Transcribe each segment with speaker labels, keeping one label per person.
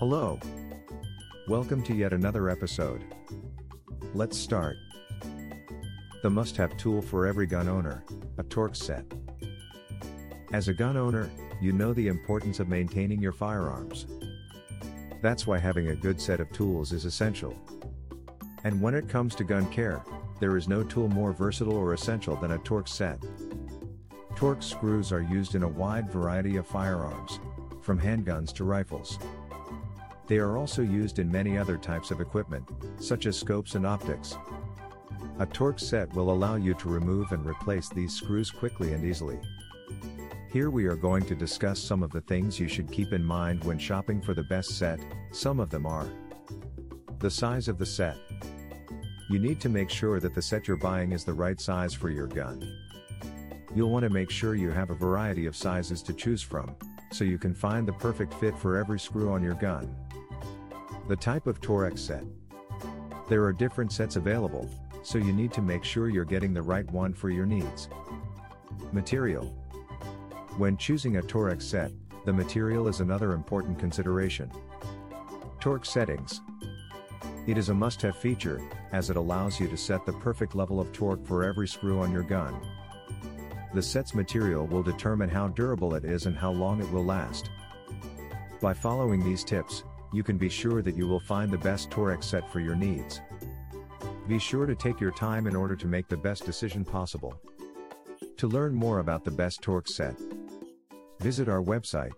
Speaker 1: Hello. Welcome to yet another episode. Let's start. The must have tool for every gun owner a Torx set. As a gun owner, you know the importance of maintaining your firearms. That's why having a good set of tools is essential. And when it comes to gun care, there is no tool more versatile or essential than a Torx set. Torx screws are used in a wide variety of firearms, from handguns to rifles. They are also used in many other types of equipment, such as scopes and optics. A Torx set will allow you to remove and replace these screws quickly and easily. Here we are going to discuss some of the things you should keep in mind when shopping for the best set, some of them are the size of the set. You need to make sure that the set you're buying is the right size for your gun. You'll want to make sure you have a variety of sizes to choose from, so you can find the perfect fit for every screw on your gun. The type of Torx set. There are different sets available, so you need to make sure you're getting the right one for your needs. Material. When choosing a Torx set, the material is another important consideration. Torque settings. It is a must have feature, as it allows you to set the perfect level of torque for every screw on your gun. The set's material will determine how durable it is and how long it will last. By following these tips, you can be sure that you will find the best Torx set for your needs. Be sure to take your time in order to make the best decision possible. To learn more about the best Torx set, visit our website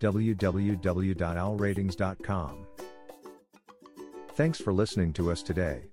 Speaker 1: www.owlratings.com. Thanks for listening to us today.